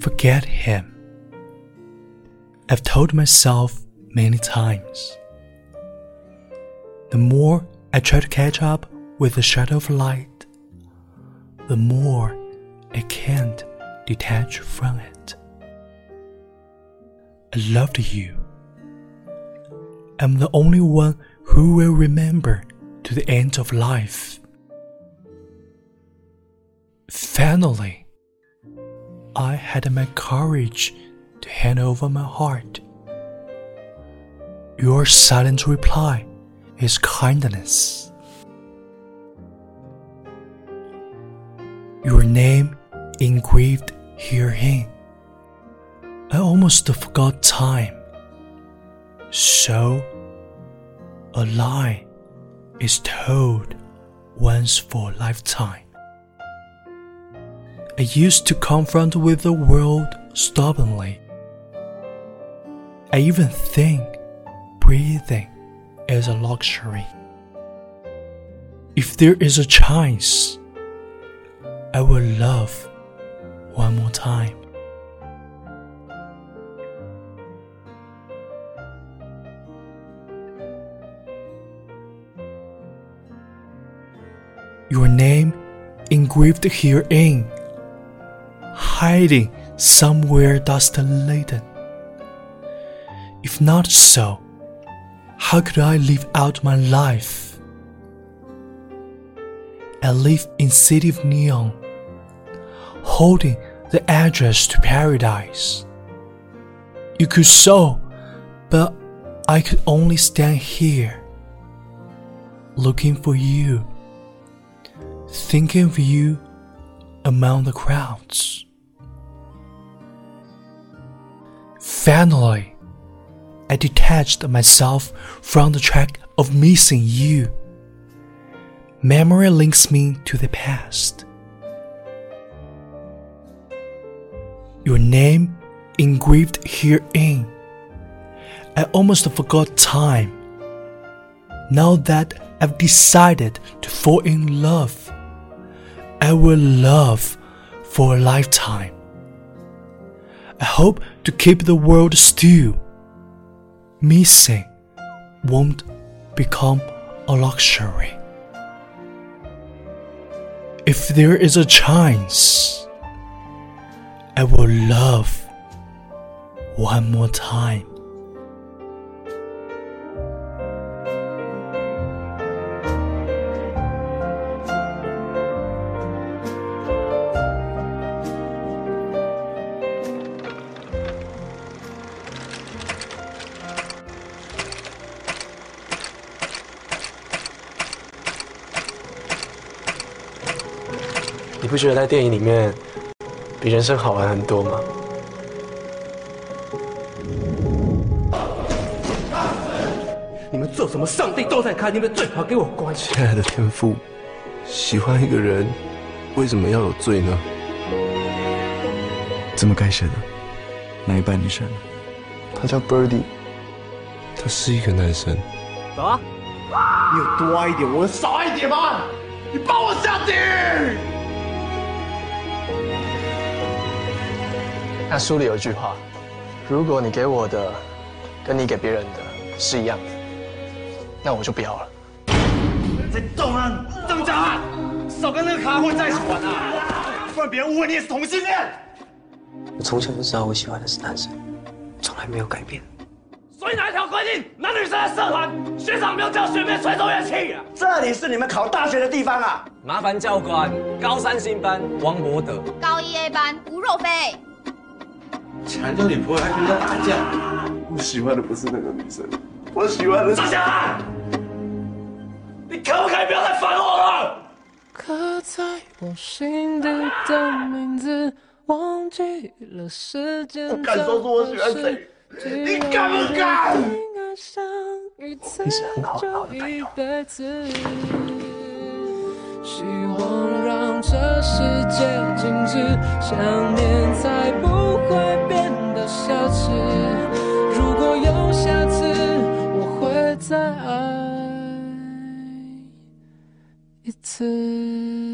forget him. I've told myself many times. The more I try to catch up with the shadow of light, the more I can't detach from it. I loved you. I'm the only one who will remember to the end of life. Finally, I had my courage to hand over my heart. Your silent reply is kindness. Your name engraved herein. I almost forgot time. So, a lie is told once for a lifetime. I used to confront with the world stubbornly. I even think breathing is a luxury. If there is a chance, I will love one more time. Your name engraved herein, hiding somewhere dust laden. If not so, how could I live out my life? I live in city of neon, holding the address to paradise. You could so, but I could only stand here, looking for you, thinking of you among the crowds. Finally, I detached myself from the track of missing you. Memory links me to the past. Your name engraved herein. I almost forgot time. Now that I've decided to fall in love, I will love for a lifetime. I hope to keep the world still missing won't become a luxury. If there is a chance, I will love one more time. 你不觉得在电影里面比人生好玩很多吗？你们做什么，上帝都在看，你们最好给我关起亲爱的天父，喜欢一个人，为什么要有罪呢？怎么改写的？哪一半你选的？他叫 Birdy，他是一个男生。走啊！你有多爱一点，我少爱一点吗？你帮我下地那书里有一句话：如果你给我的跟你给别人的是一样的，那我就不要了。再动啊，张家，少跟那个卡混在一起玩啊，不然别人误会你也是同性恋。我从小就知道我喜欢的是男生，从来没有改变。所以哪一条规定男女生在社团，学长没有叫学妹吹奏乐器啊？这里是你们考大学的地方啊！麻烦教官，高三新班王博德，高一 A 班吴若飞。强调女朋友还跟人家打架，我喜欢的不是那个女生，我喜欢的。张霞，你可不可以不要再烦我了？刻在我心底的名字，忘记了时间。我敢说出我喜欢谁？你敢不敢？你是很好很好的朋友。希望让这世界静止，想念才不会下次。如果有下次，我会再爱一次。